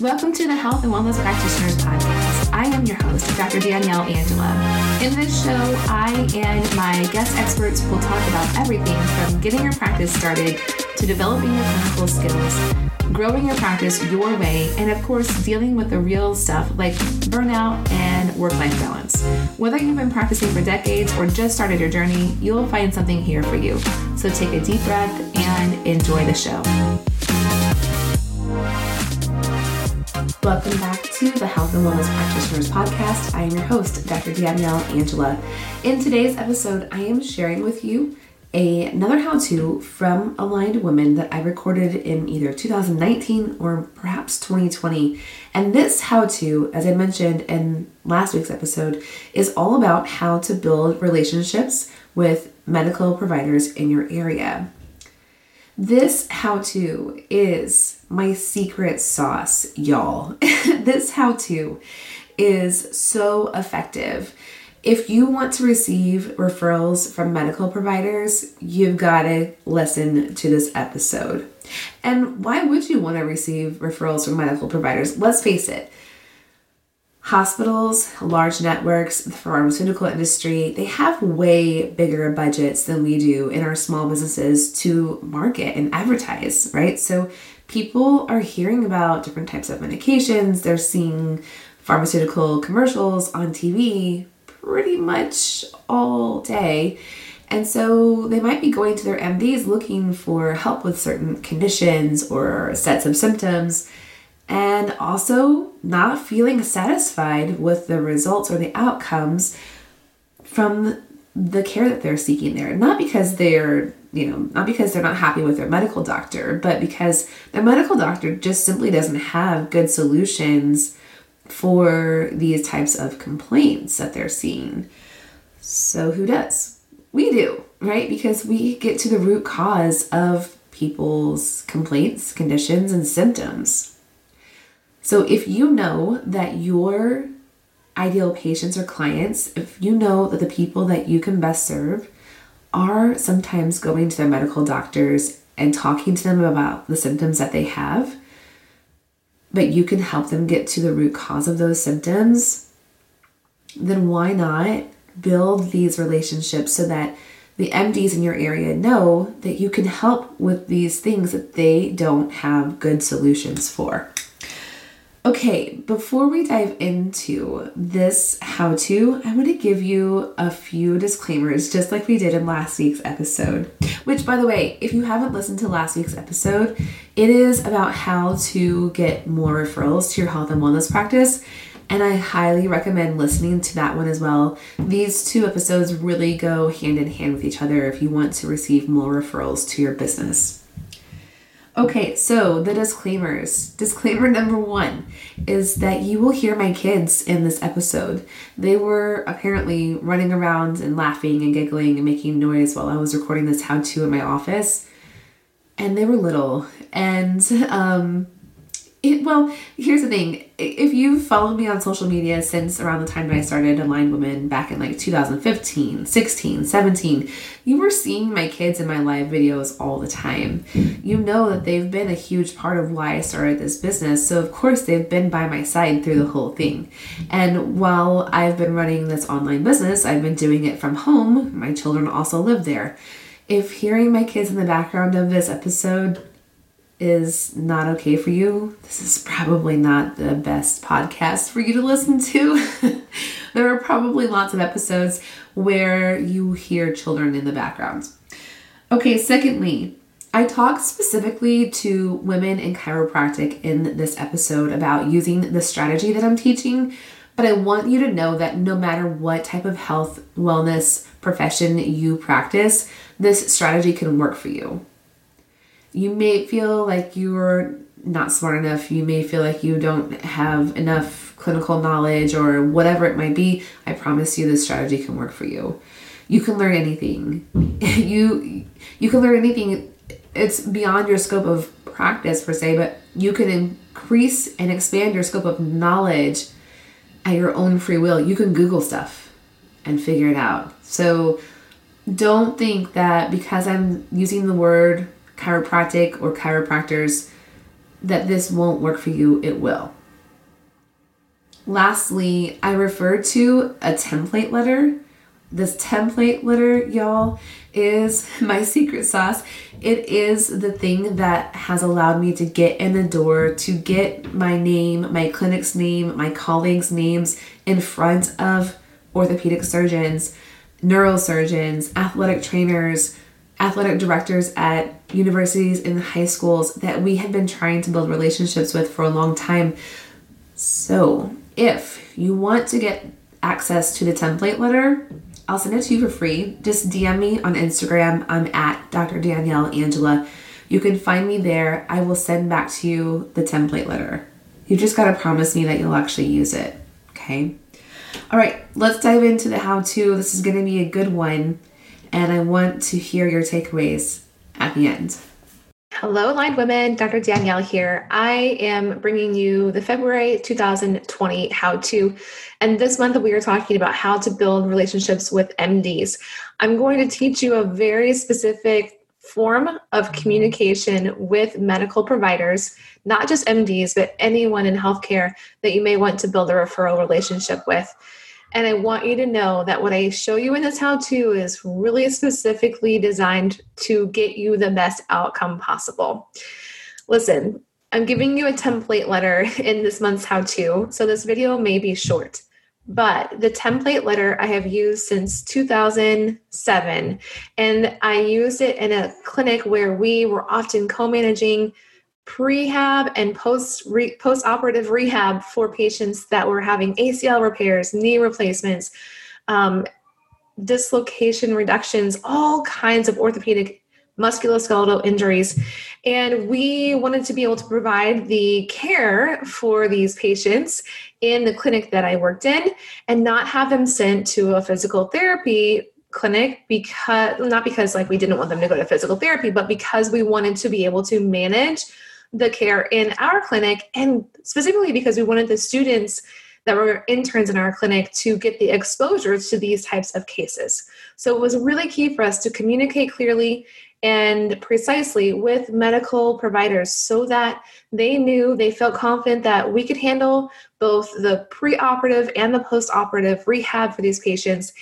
Welcome to the Health and Wellness Practitioners Podcast. I am your host, Dr. Danielle Angela. In this show, I and my guest experts will talk about everything from getting your practice started to developing your clinical skills, growing your practice your way, and of course, dealing with the real stuff like burnout and work life balance. Whether you've been practicing for decades or just started your journey, you'll find something here for you. So take a deep breath and enjoy the show. Welcome back to the Health and Wellness Practitioners Podcast. I am your host, Dr. Danielle Angela. In today's episode, I am sharing with you a, another how to from Aligned Women that I recorded in either 2019 or perhaps 2020. And this how to, as I mentioned in last week's episode, is all about how to build relationships with medical providers in your area. This how to is my secret sauce, y'all. this how to is so effective. If you want to receive referrals from medical providers, you've got to listen to this episode. And why would you want to receive referrals from medical providers? Let's face it, hospitals, large networks, the pharmaceutical industry, they have way bigger budgets than we do in our small businesses to market and advertise, right? So people are hearing about different types of medications, they're seeing pharmaceutical commercials on TV pretty much all day. And so they might be going to their MDs looking for help with certain conditions or sets of symptoms and also not feeling satisfied with the results or the outcomes from the care that they're seeking there. Not because they're, you know, not because they're not happy with their medical doctor, but because their medical doctor just simply doesn't have good solutions for these types of complaints that they're seeing. So who does? We do, right? Because we get to the root cause of people's complaints, conditions, and symptoms. So if you know that your ideal patients or clients, if you know that the people that you can best serve are sometimes going to their medical doctors and talking to them about the symptoms that they have, but you can help them get to the root cause of those symptoms, then why not build these relationships so that the MDs in your area know that you can help with these things that they don't have good solutions for. Okay, before we dive into this how to, I want to give you a few disclaimers, just like we did in last week's episode. Which, by the way, if you haven't listened to last week's episode, it is about how to get more referrals to your health and wellness practice. And I highly recommend listening to that one as well. These two episodes really go hand in hand with each other if you want to receive more referrals to your business. Okay, so the disclaimers. Disclaimer number one is that you will hear my kids in this episode. They were apparently running around and laughing and giggling and making noise while I was recording this how to in my office. And they were little. And um, it, well, here's the thing. If you've followed me on social media since around the time that I started Aligned Women back in like 2015, 16, 17, you were seeing my kids in my live videos all the time. You know that they've been a huge part of why I started this business. So, of course, they've been by my side through the whole thing. And while I've been running this online business, I've been doing it from home. My children also live there. If hearing my kids in the background of this episode is not okay for you, this is probably not the best podcast for you to listen to. there are probably lots of episodes where you hear children in the background. Okay, secondly, I talk specifically to women in chiropractic in this episode about using the strategy that I'm teaching, but I want you to know that no matter what type of health, wellness profession you practice, this strategy can work for you. You may feel like you're not smart enough. You may feel like you don't have enough clinical knowledge or whatever it might be. I promise you this strategy can work for you. You can learn anything. you you can learn anything. It's beyond your scope of practice per se, but you can increase and expand your scope of knowledge at your own free will. You can Google stuff and figure it out. So don't think that because I'm using the word chiropractic or chiropractors that this won't work for you, it will. Lastly, I refer to a template letter. This template letter, y'all, is my secret sauce. It is the thing that has allowed me to get in the door, to get my name, my clinic's name, my colleagues' names in front of orthopedic surgeons, neurosurgeons, athletic trainers, athletic directors at universities and high schools that we have been trying to build relationships with for a long time. So, if you want to get access to the template letter, I'll send it to you for free. Just DM me on Instagram. I'm at Dr. Danielle Angela. You can find me there. I will send back to you the template letter. You just got to promise me that you'll actually use it. Okay? All right, let's dive into the how to. This is going to be a good one, and I want to hear your takeaways at the end. Hello, aligned women. Dr. Danielle here. I am bringing you the February 2020 how to. And this month, we are talking about how to build relationships with MDs. I'm going to teach you a very specific form of communication with medical providers, not just MDs, but anyone in healthcare that you may want to build a referral relationship with. And I want you to know that what I show you in this how to is really specifically designed to get you the best outcome possible. Listen, I'm giving you a template letter in this month's how to, so this video may be short. But the template letter I have used since 2007, and I used it in a clinic where we were often co managing prehab and post re, post operative rehab for patients that were having ACL repairs, knee replacements, um, dislocation reductions, all kinds of orthopedic musculoskeletal injuries. And we wanted to be able to provide the care for these patients in the clinic that I worked in and not have them sent to a physical therapy clinic because not because like we didn't want them to go to physical therapy but because we wanted to be able to manage the care in our clinic, and specifically because we wanted the students that were interns in our clinic to get the exposure to these types of cases. So it was really key for us to communicate clearly and precisely with medical providers so that they knew they felt confident that we could handle both the preoperative and the postoperative rehab for these patients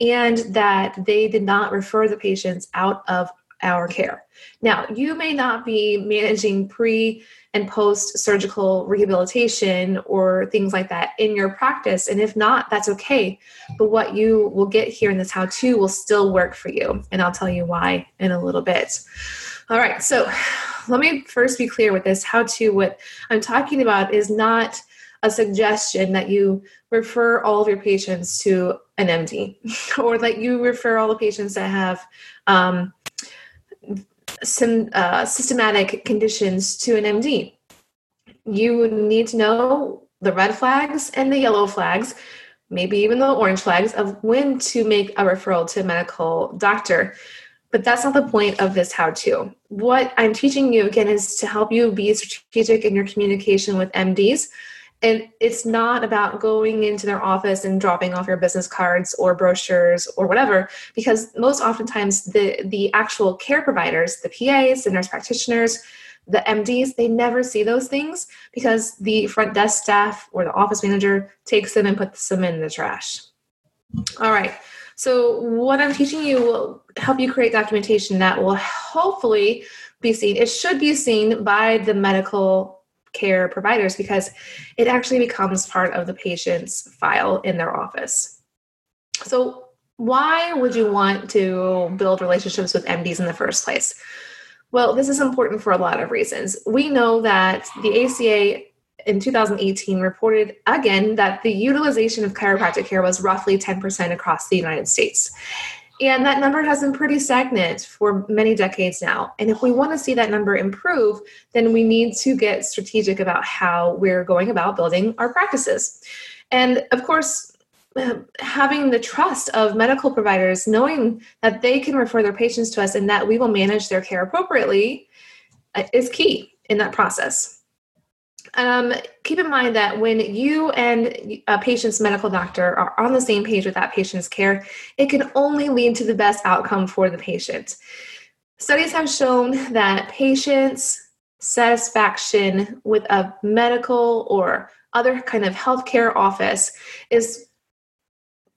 and that they did not refer the patients out of our care. Now, you may not be managing pre and post surgical rehabilitation or things like that in your practice. And if not, that's okay. But what you will get here in this how to will still work for you. And I'll tell you why in a little bit. All right, so let me first be clear with this how to. What I'm talking about is not a suggestion that you refer all of your patients to an MD or that you refer all the patients that have um, some uh, systematic conditions to an MD. You need to know the red flags and the yellow flags, maybe even the orange flags of when to make a referral to a medical doctor. But that's not the point of this how to. What I'm teaching you again is to help you be strategic in your communication with MDs and it's not about going into their office and dropping off your business cards or brochures or whatever because most oftentimes the the actual care providers the pas the nurse practitioners the mds they never see those things because the front desk staff or the office manager takes them and puts them in the trash. All right. So what i'm teaching you will help you create documentation that will hopefully be seen. It should be seen by the medical care providers because it actually becomes part of the patient's file in their office. So, why would you want to build relationships with MDs in the first place? Well, this is important for a lot of reasons. We know that the ACA in 2018 reported again that the utilization of chiropractic care was roughly 10% across the United States. And that number has been pretty stagnant for many decades now. And if we want to see that number improve, then we need to get strategic about how we're going about building our practices. And of course, having the trust of medical providers, knowing that they can refer their patients to us and that we will manage their care appropriately, uh, is key in that process um, keep in mind that when you and a patient's medical doctor are on the same page with that patient's care, it can only lead to the best outcome for the patient. Studies have shown that patients satisfaction with a medical or other kind of healthcare office is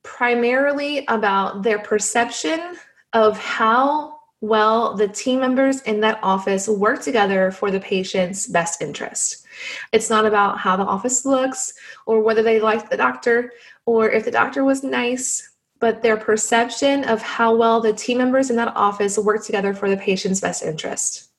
primarily about their perception of how well the team members in that office work together for the patient's best interest. It's not about how the office looks or whether they like the doctor or if the doctor was nice, but their perception of how well the team members in that office work together for the patient's best interest.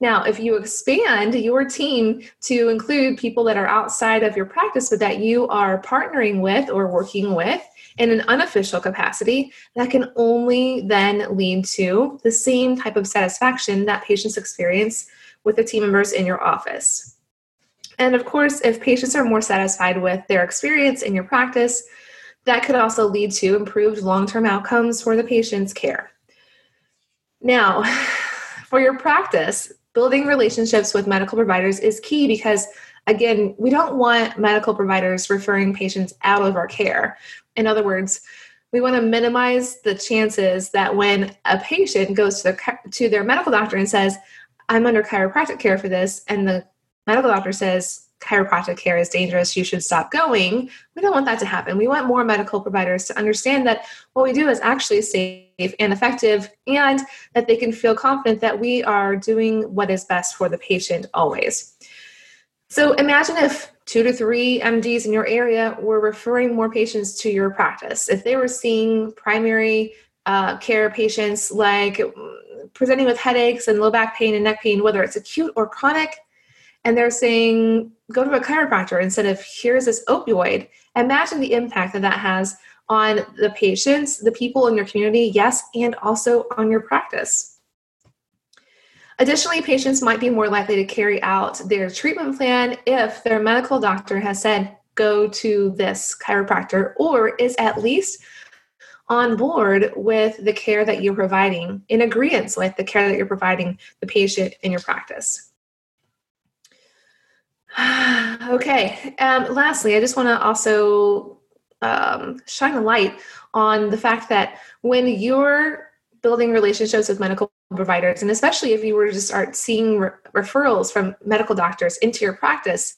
Now, if you expand your team to include people that are outside of your practice, but that you are partnering with or working with in an unofficial capacity, that can only then lead to the same type of satisfaction that patients experience with the team members in your office. And of course, if patients are more satisfied with their experience in your practice, that could also lead to improved long term outcomes for the patient's care. Now, for your practice, building relationships with medical providers is key because, again, we don't want medical providers referring patients out of our care. In other words, we want to minimize the chances that when a patient goes to their, to their medical doctor and says, I'm under chiropractic care for this, and the medical doctor says, chiropractic care is dangerous, you should stop going. We don't want that to happen. We want more medical providers to understand that what we do is actually safe and effective, and that they can feel confident that we are doing what is best for the patient always. So imagine if two to three MDs in your area were referring more patients to your practice. If they were seeing primary uh, care patients like presenting with headaches and low back pain and neck pain, whether it's acute or chronic, and they're saying, go to a chiropractor instead of here's this opioid. Imagine the impact that that has on the patients, the people in your community, yes, and also on your practice. Additionally, patients might be more likely to carry out their treatment plan if their medical doctor has said, go to this chiropractor, or is at least on board with the care that you're providing, in agreement with the care that you're providing the patient in your practice. okay. Um, lastly, I just want to also um, shine a light on the fact that when you're building relationships with medical providers, and especially if you were to start seeing re- referrals from medical doctors into your practice,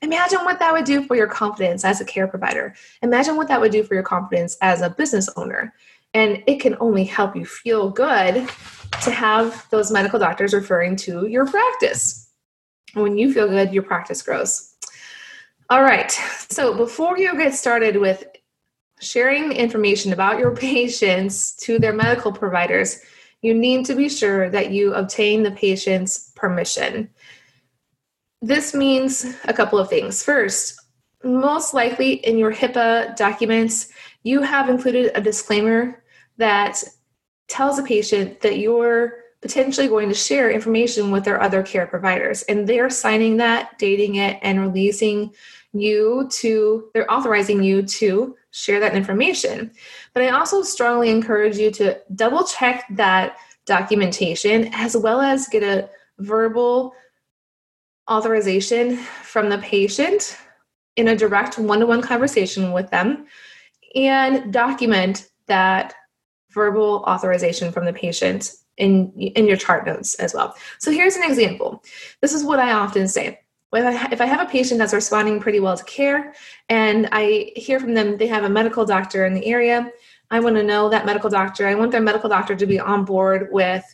imagine what that would do for your confidence as a care provider. Imagine what that would do for your confidence as a business owner. And it can only help you feel good to have those medical doctors referring to your practice. When you feel good, your practice grows. All right. So before you get started with sharing information about your patients to their medical providers, you need to be sure that you obtain the patient's permission. This means a couple of things. First, most likely in your HIPAA documents, you have included a disclaimer that tells a patient that you're potentially going to share information with their other care providers. And they're signing that, dating it, and releasing you to, they're authorizing you to share that information. But I also strongly encourage you to double check that documentation as well as get a verbal authorization from the patient in a direct one to one conversation with them and document that verbal authorization from the patient in in your chart notes as well. So here's an example. This is what I often say. If I, if I have a patient that's responding pretty well to care and I hear from them they have a medical doctor in the area, I want to know that medical doctor. I want their medical doctor to be on board with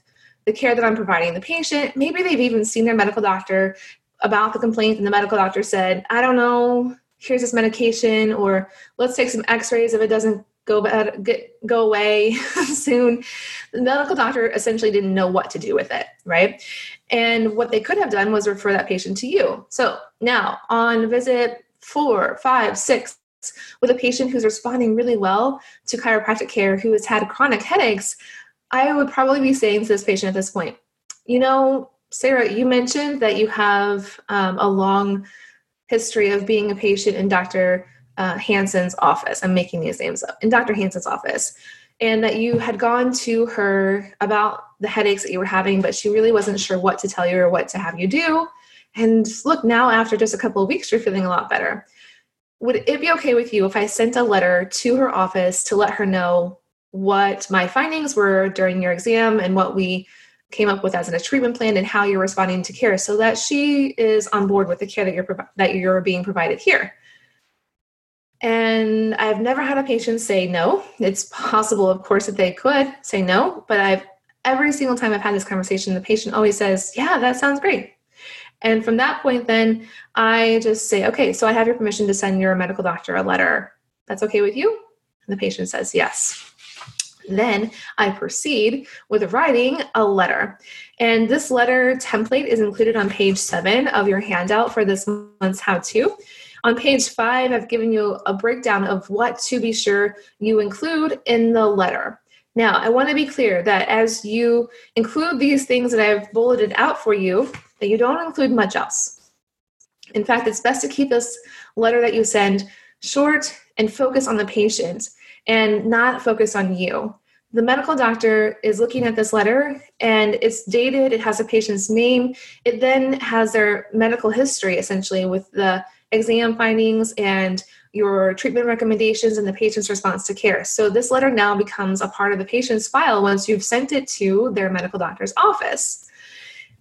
the care that I'm providing the patient. Maybe they've even seen their medical doctor about the complaint and the medical doctor said, I don't know, here's this medication or let's take some x-rays if it doesn't go bad, get go away soon. The medical doctor essentially didn't know what to do with it, right? And what they could have done was refer that patient to you. So now on visit four, five, six, with a patient who's responding really well to chiropractic care who has had chronic headaches, I would probably be saying to this patient at this point, you know, Sarah, you mentioned that you have um, a long history of being a patient in Dr uh, Hanson's office. I'm making these names up. In Dr. Hanson's office. And that you had gone to her about the headaches that you were having, but she really wasn't sure what to tell you or what to have you do. And look, now after just a couple of weeks, you're feeling a lot better. Would it be okay with you if I sent a letter to her office to let her know what my findings were during your exam and what we came up with as in a treatment plan and how you're responding to care so that she is on board with the care that you're that you're being provided here and i've never had a patient say no. It's possible of course that they could say no but i've every single time i've had this conversation the patient always says yeah that sounds great. And from that point then i just say okay so i have your permission to send your medical doctor a letter. That's okay with you? And the patient says yes. Then I proceed with writing a letter. And this letter template is included on page seven of your handout for this month's how to. On page five, I've given you a breakdown of what to be sure you include in the letter. Now, I want to be clear that as you include these things that I've bulleted out for you, that you don't include much else. In fact, it's best to keep this letter that you send short and focus on the patient and not focus on you the medical doctor is looking at this letter and it's dated, it has a patient's name, it then has their medical history essentially with the exam findings and your treatment recommendations and the patient's response to care. So this letter now becomes a part of the patient's file once you've sent it to their medical doctor's office.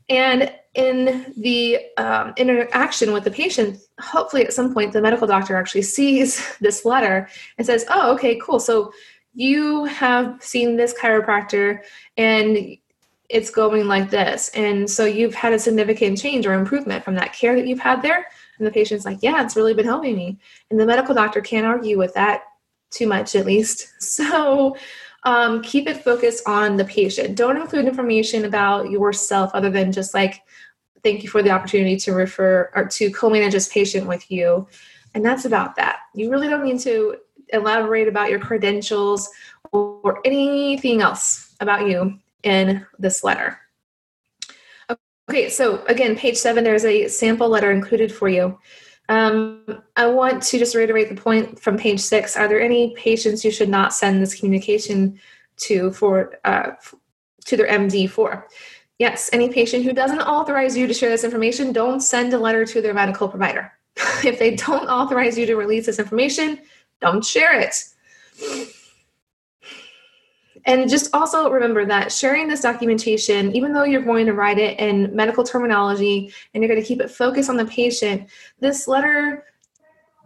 And in the um, interaction with the patient, hopefully at some point the medical doctor actually sees this letter and says, Oh, okay, cool. So you have seen this chiropractor and it's going like this. And so you've had a significant change or improvement from that care that you've had there. And the patient's like, yeah, it's really been helping me. And the medical doctor can't argue with that too much, at least. So um, keep it focused on the patient. Don't include information about yourself other than just like, thank you for the opportunity to refer or to co manage this patient with you. And that's about that. You really don't need to elaborate about your credentials or anything else about you in this letter. Okay, so again, page seven, there's a sample letter included for you. Um, I want to just reiterate the point from page six. Are there any patients you should not send this communication to for uh, to their MD for? Yes, any patient who doesn't authorize you to share this information, don't send a letter to their medical provider. if they don't authorize you to release this information, don't share it. And just also remember that sharing this documentation, even though you're going to write it in medical terminology and you're going to keep it focused on the patient, this letter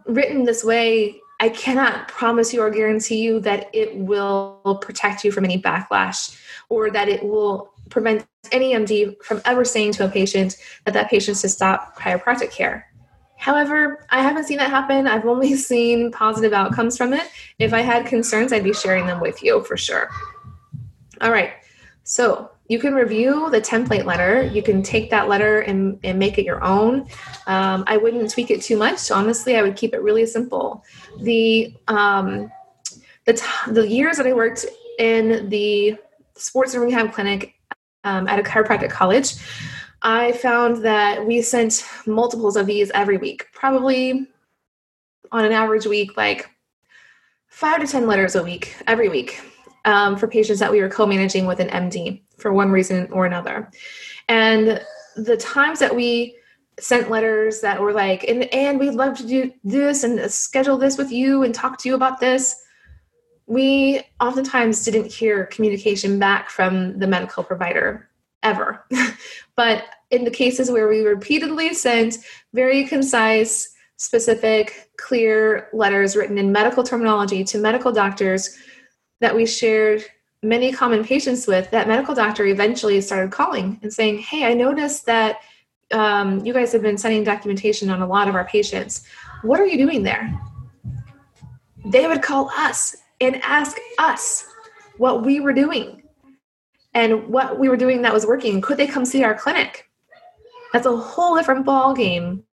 written this way, I cannot promise you or guarantee you that it will protect you from any backlash or that it will prevent any MD from ever saying to a patient that that patient should stop chiropractic care. However, I haven't seen that happen. I've only seen positive outcomes from it. If I had concerns, I'd be sharing them with you for sure. All right. So you can review the template letter. You can take that letter and, and make it your own. Um, I wouldn't tweak it too much. Honestly, I would keep it really simple. The um, the, t- the years that I worked in the sports and rehab clinic um, at a chiropractic college, I found that we sent multiples of these every week, probably on an average week, like five to 10 letters a week, every week, um, for patients that we were co managing with an MD for one reason or another. And the times that we sent letters that were like, and, and we'd love to do this and schedule this with you and talk to you about this. We oftentimes didn't hear communication back from the medical provider ever. but in the cases where we repeatedly sent very concise, specific, clear letters written in medical terminology to medical doctors that we shared many common patients with, that medical doctor eventually started calling and saying, Hey, I noticed that um, you guys have been sending documentation on a lot of our patients. What are you doing there? They would call us and ask us what we were doing and what we were doing that was working. Could they come see our clinic? That's a whole different ball game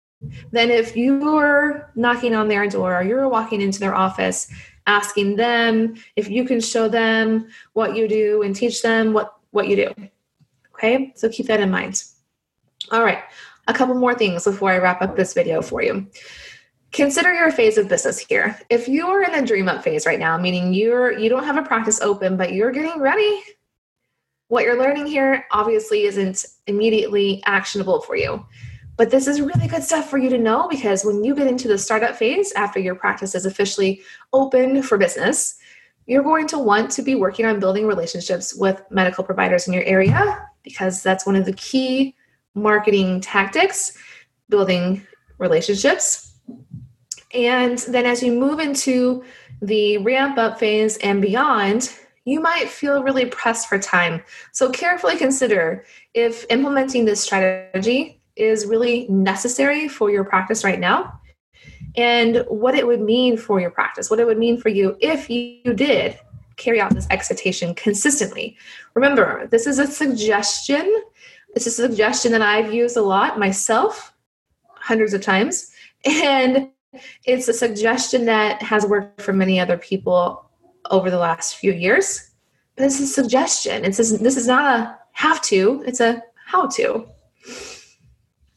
than if you were knocking on their door or you're walking into their office asking them if you can show them what you do and teach them what what you do. Okay? So keep that in mind. All right. A couple more things before I wrap up this video for you. Consider your phase of business here. If you are in a dream up phase right now, meaning you're you don't have a practice open, but you're getting ready what you're learning here obviously isn't immediately actionable for you. But this is really good stuff for you to know because when you get into the startup phase after your practice is officially open for business, you're going to want to be working on building relationships with medical providers in your area because that's one of the key marketing tactics, building relationships. And then as you move into the ramp up phase and beyond, you might feel really pressed for time. So carefully consider if implementing this strategy is really necessary for your practice right now and what it would mean for your practice, what it would mean for you if you did carry out this excitation consistently. Remember, this is a suggestion. It's a suggestion that I've used a lot myself, hundreds of times. And it's a suggestion that has worked for many other people over the last few years. But it's a suggestion. It's this is not a have to, it's a how to.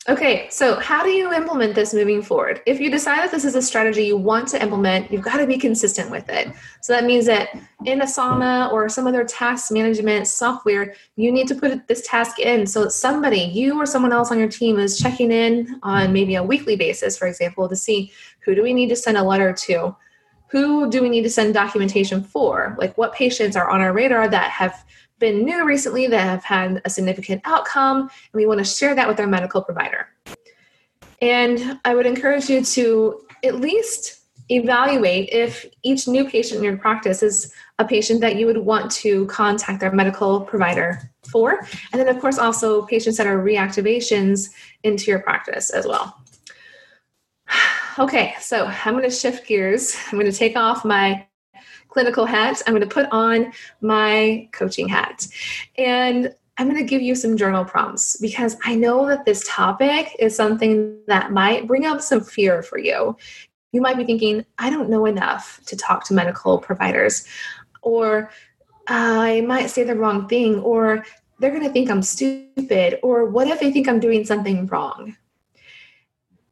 Okay, so how do you implement this moving forward? If you decide that this is a strategy you want to implement, you've got to be consistent with it. So that means that in Asana or some other task management software, you need to put this task in so that somebody, you or someone else on your team, is checking in on maybe a weekly basis, for example, to see who do we need to send a letter to? Who do we need to send documentation for? Like what patients are on our radar that have been new recently that have had a significant outcome, and we want to share that with our medical provider. And I would encourage you to at least evaluate if each new patient in your practice is a patient that you would want to contact their medical provider for. And then, of course, also patients that are reactivations into your practice as well. Okay, so I'm going to shift gears. I'm going to take off my clinical hat. I'm going to put on my coaching hat. And I'm going to give you some journal prompts because I know that this topic is something that might bring up some fear for you. You might be thinking, I don't know enough to talk to medical providers, or I might say the wrong thing, or they're going to think I'm stupid, or what if they think I'm doing something wrong?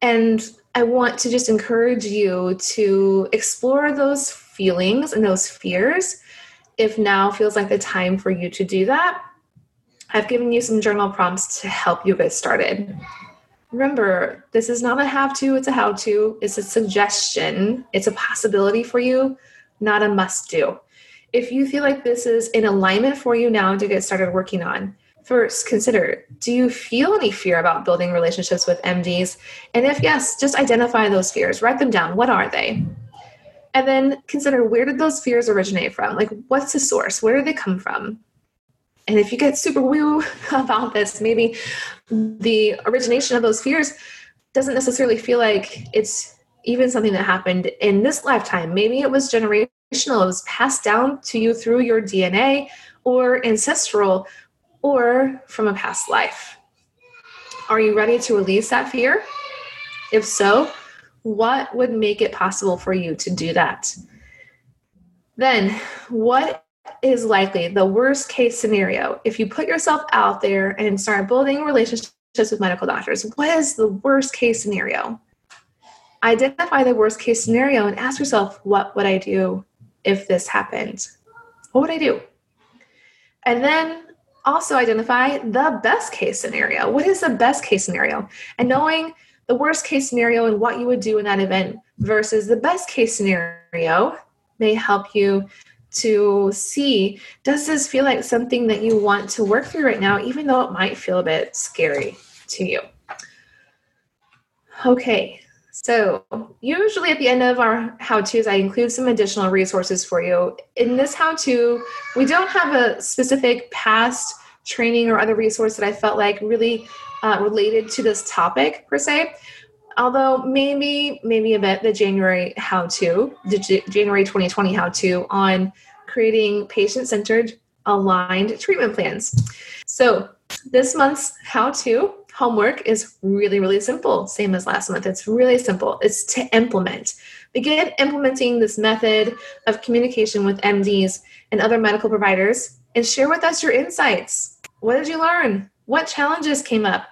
And I want to just encourage you to explore those feelings and those fears if now feels like the time for you to do that. I've given you some journal prompts to help you get started. Remember, this is not a have to, it's a how to. It's a suggestion, it's a possibility for you, not a must do. If you feel like this is in alignment for you now to get started working on, first consider do you feel any fear about building relationships with MDs? And if yes, just identify those fears, write them down. What are they? And then consider where did those fears originate from? Like, what's the source? Where do they come from? And if you get super woo about this, maybe the origination of those fears doesn't necessarily feel like it's even something that happened in this lifetime. Maybe it was generational, it was passed down to you through your DNA or ancestral or from a past life. Are you ready to release that fear? If so, what would make it possible for you to do that? Then, what is likely the worst case scenario if you put yourself out there and start building relationships with medical doctors? What is the worst case scenario? Identify the worst case scenario and ask yourself, what would I do if this happened? What would I do? And then also identify the best case scenario. What is the best case scenario? And knowing the worst case scenario and what you would do in that event versus the best case scenario may help you to see does this feel like something that you want to work through right now, even though it might feel a bit scary to you. Okay, so usually at the end of our how-tos, I include some additional resources for you. In this how-to, we don't have a specific past training or other resource that I felt like really uh, related to this topic per se. Although maybe maybe a bit the January how to the J- January 2020 how to on creating patient centered aligned treatment plans. So this month's how to homework is really really simple same as last month. It's really simple. It's to implement. Begin implementing this method of communication with mds and other medical providers and share with us your insights. What did you learn? What challenges came up?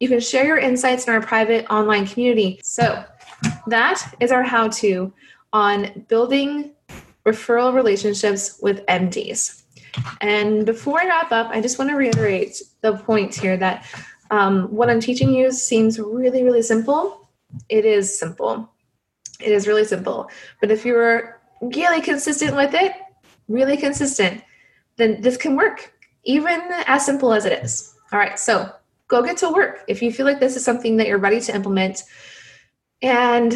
You can share your insights in our private online community. So, that is our how to on building referral relationships with MDs. And before I wrap up, I just want to reiterate the point here that um, what I'm teaching you seems really, really simple. It is simple. It is really simple. But if you're really consistent with it, really consistent, then this can work, even as simple as it is. All right, so go get to work if you feel like this is something that you're ready to implement and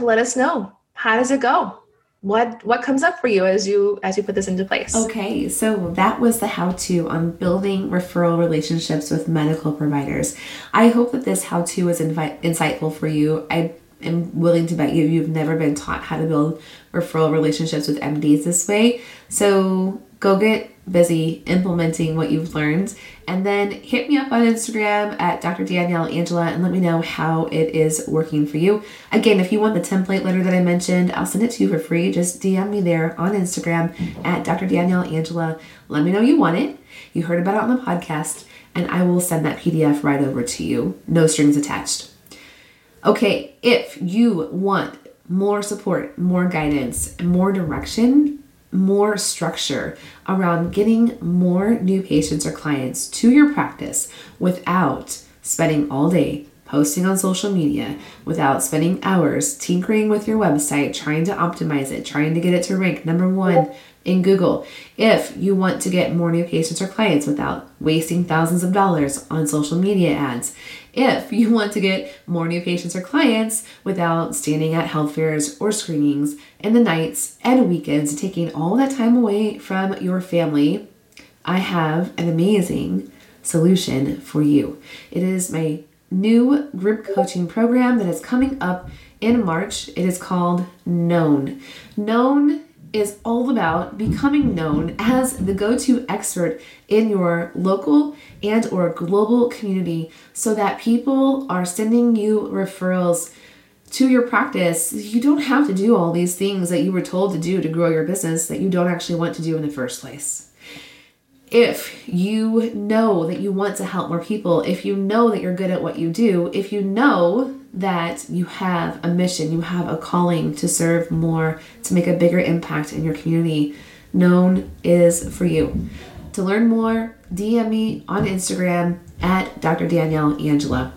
let us know. How does it go? What what comes up for you as you as you put this into place? Okay so that was the how to on building referral relationships with medical providers. I hope that this how to was invi- insightful for you. I am willing to bet you you've never been taught how to build referral relationships with mds this way. So go get busy implementing what you've learned. And then hit me up on Instagram at Dr. Danielle Angela and let me know how it is working for you. Again, if you want the template letter that I mentioned, I'll send it to you for free. Just DM me there on Instagram at Dr. Danielle Angela. Let me know you want it. You heard about it on the podcast, and I will send that PDF right over to you. No strings attached. Okay, if you want more support, more guidance, more direction, more structure around getting more new patients or clients to your practice without spending all day posting on social media, without spending hours tinkering with your website, trying to optimize it, trying to get it to rank number one in Google. If you want to get more new patients or clients without wasting thousands of dollars on social media ads, if you want to get more new patients or clients without standing at health fairs or screenings in the nights and weekends, taking all that time away from your family, I have an amazing solution for you. It is my new group coaching program that is coming up in March. It is called Known. Known is all about becoming known as the go-to expert in your local and or global community so that people are sending you referrals to your practice. You don't have to do all these things that you were told to do to grow your business that you don't actually want to do in the first place. If you know that you want to help more people if you know that you're good at what you do if you know that you have a mission, you have a calling to serve more, to make a bigger impact in your community, known is for you. To learn more, DM me on Instagram at Dr. Danielle Angela.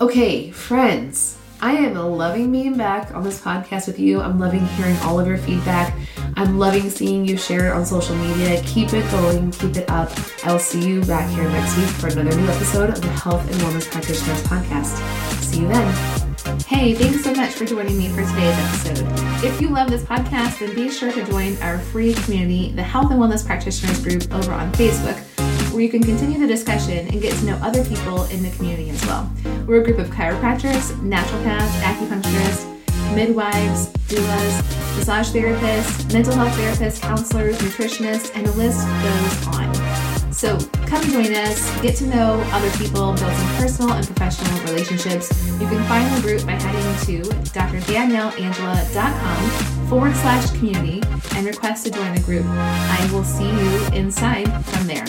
Okay, friends, I am loving being back on this podcast with you. I'm loving hearing all of your feedback. I'm loving seeing you share it on social media. Keep it going, keep it up. I'll see you back here next week for another new episode of the Health and Wellness Practitioners Podcast. See you then. Hey, thanks so much for joining me for today's episode. If you love this podcast, then be sure to join our free community, the Health and Wellness Practitioners group over on Facebook where you can continue the discussion and get to know other people in the community as well. We're a group of chiropractors, naturopaths, acupuncturists, midwives, doulas, massage therapists, mental health therapists, counselors, nutritionists, and the list goes on. So come join us, get to know other people, build some personal and professional relationships. You can find the group by heading to drdanielleangela.com forward slash community and request to join the group. I will see you inside from there.